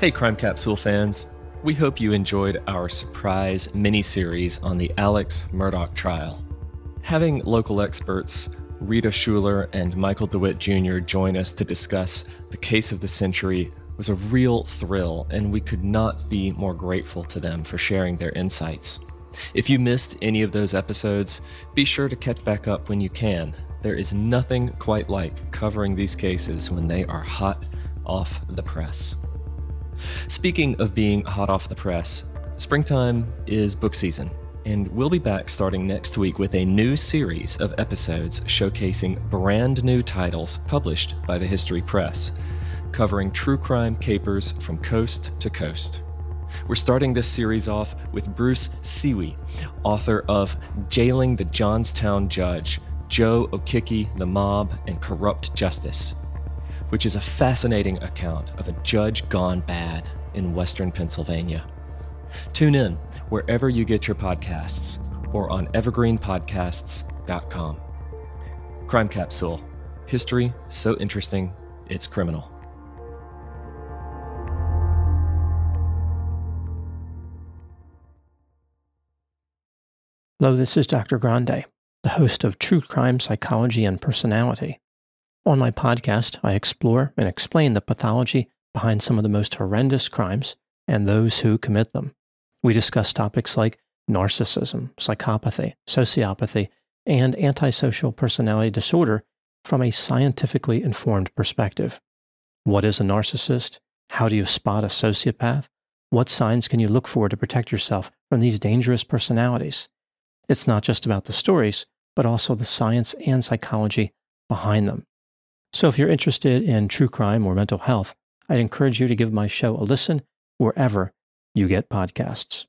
Hey, Crime Capsule fans. We hope you enjoyed our surprise mini series on the Alex Murdaugh trial. Having local experts Rita Schuler and Michael DeWitt Jr. join us to discuss the case of the century was a real thrill, and we could not be more grateful to them for sharing their insights. If you missed any of those episodes, be sure to catch back up when you can. There is nothing quite like covering these cases when they are hot off the press. Speaking of being hot off the press, springtime is book season, and we'll be back starting next week with a new series of episodes showcasing brand new titles published by the History Press, covering true crime capers from coast to coast. We're starting this series off with Bruce Siwy, author of Jailing the Johnstown Judge, Joe O'Kicki, the Mob, and Corrupt Justice, which is a fascinating account of a judge gone bad in western Pennsylvania. Tune in wherever you get your podcasts or on evergreenpodcasts.com. Crime Capsule History so interesting, it's criminal. Hello, this is Dr. Grande, the host of True Crime Psychology and Personality. On my podcast, I explore and explain the pathology behind some of the most horrendous crimes and those who commit them. We discuss topics like narcissism, psychopathy, sociopathy, and antisocial personality disorder from a scientifically informed perspective. What is a narcissist? How do you spot a sociopath? What signs can you look for to protect yourself from these dangerous personalities? It's not just about the stories, but also the science and psychology behind them. So if you're interested in true crime or mental health, I'd encourage you to give my show a listen wherever you get podcasts.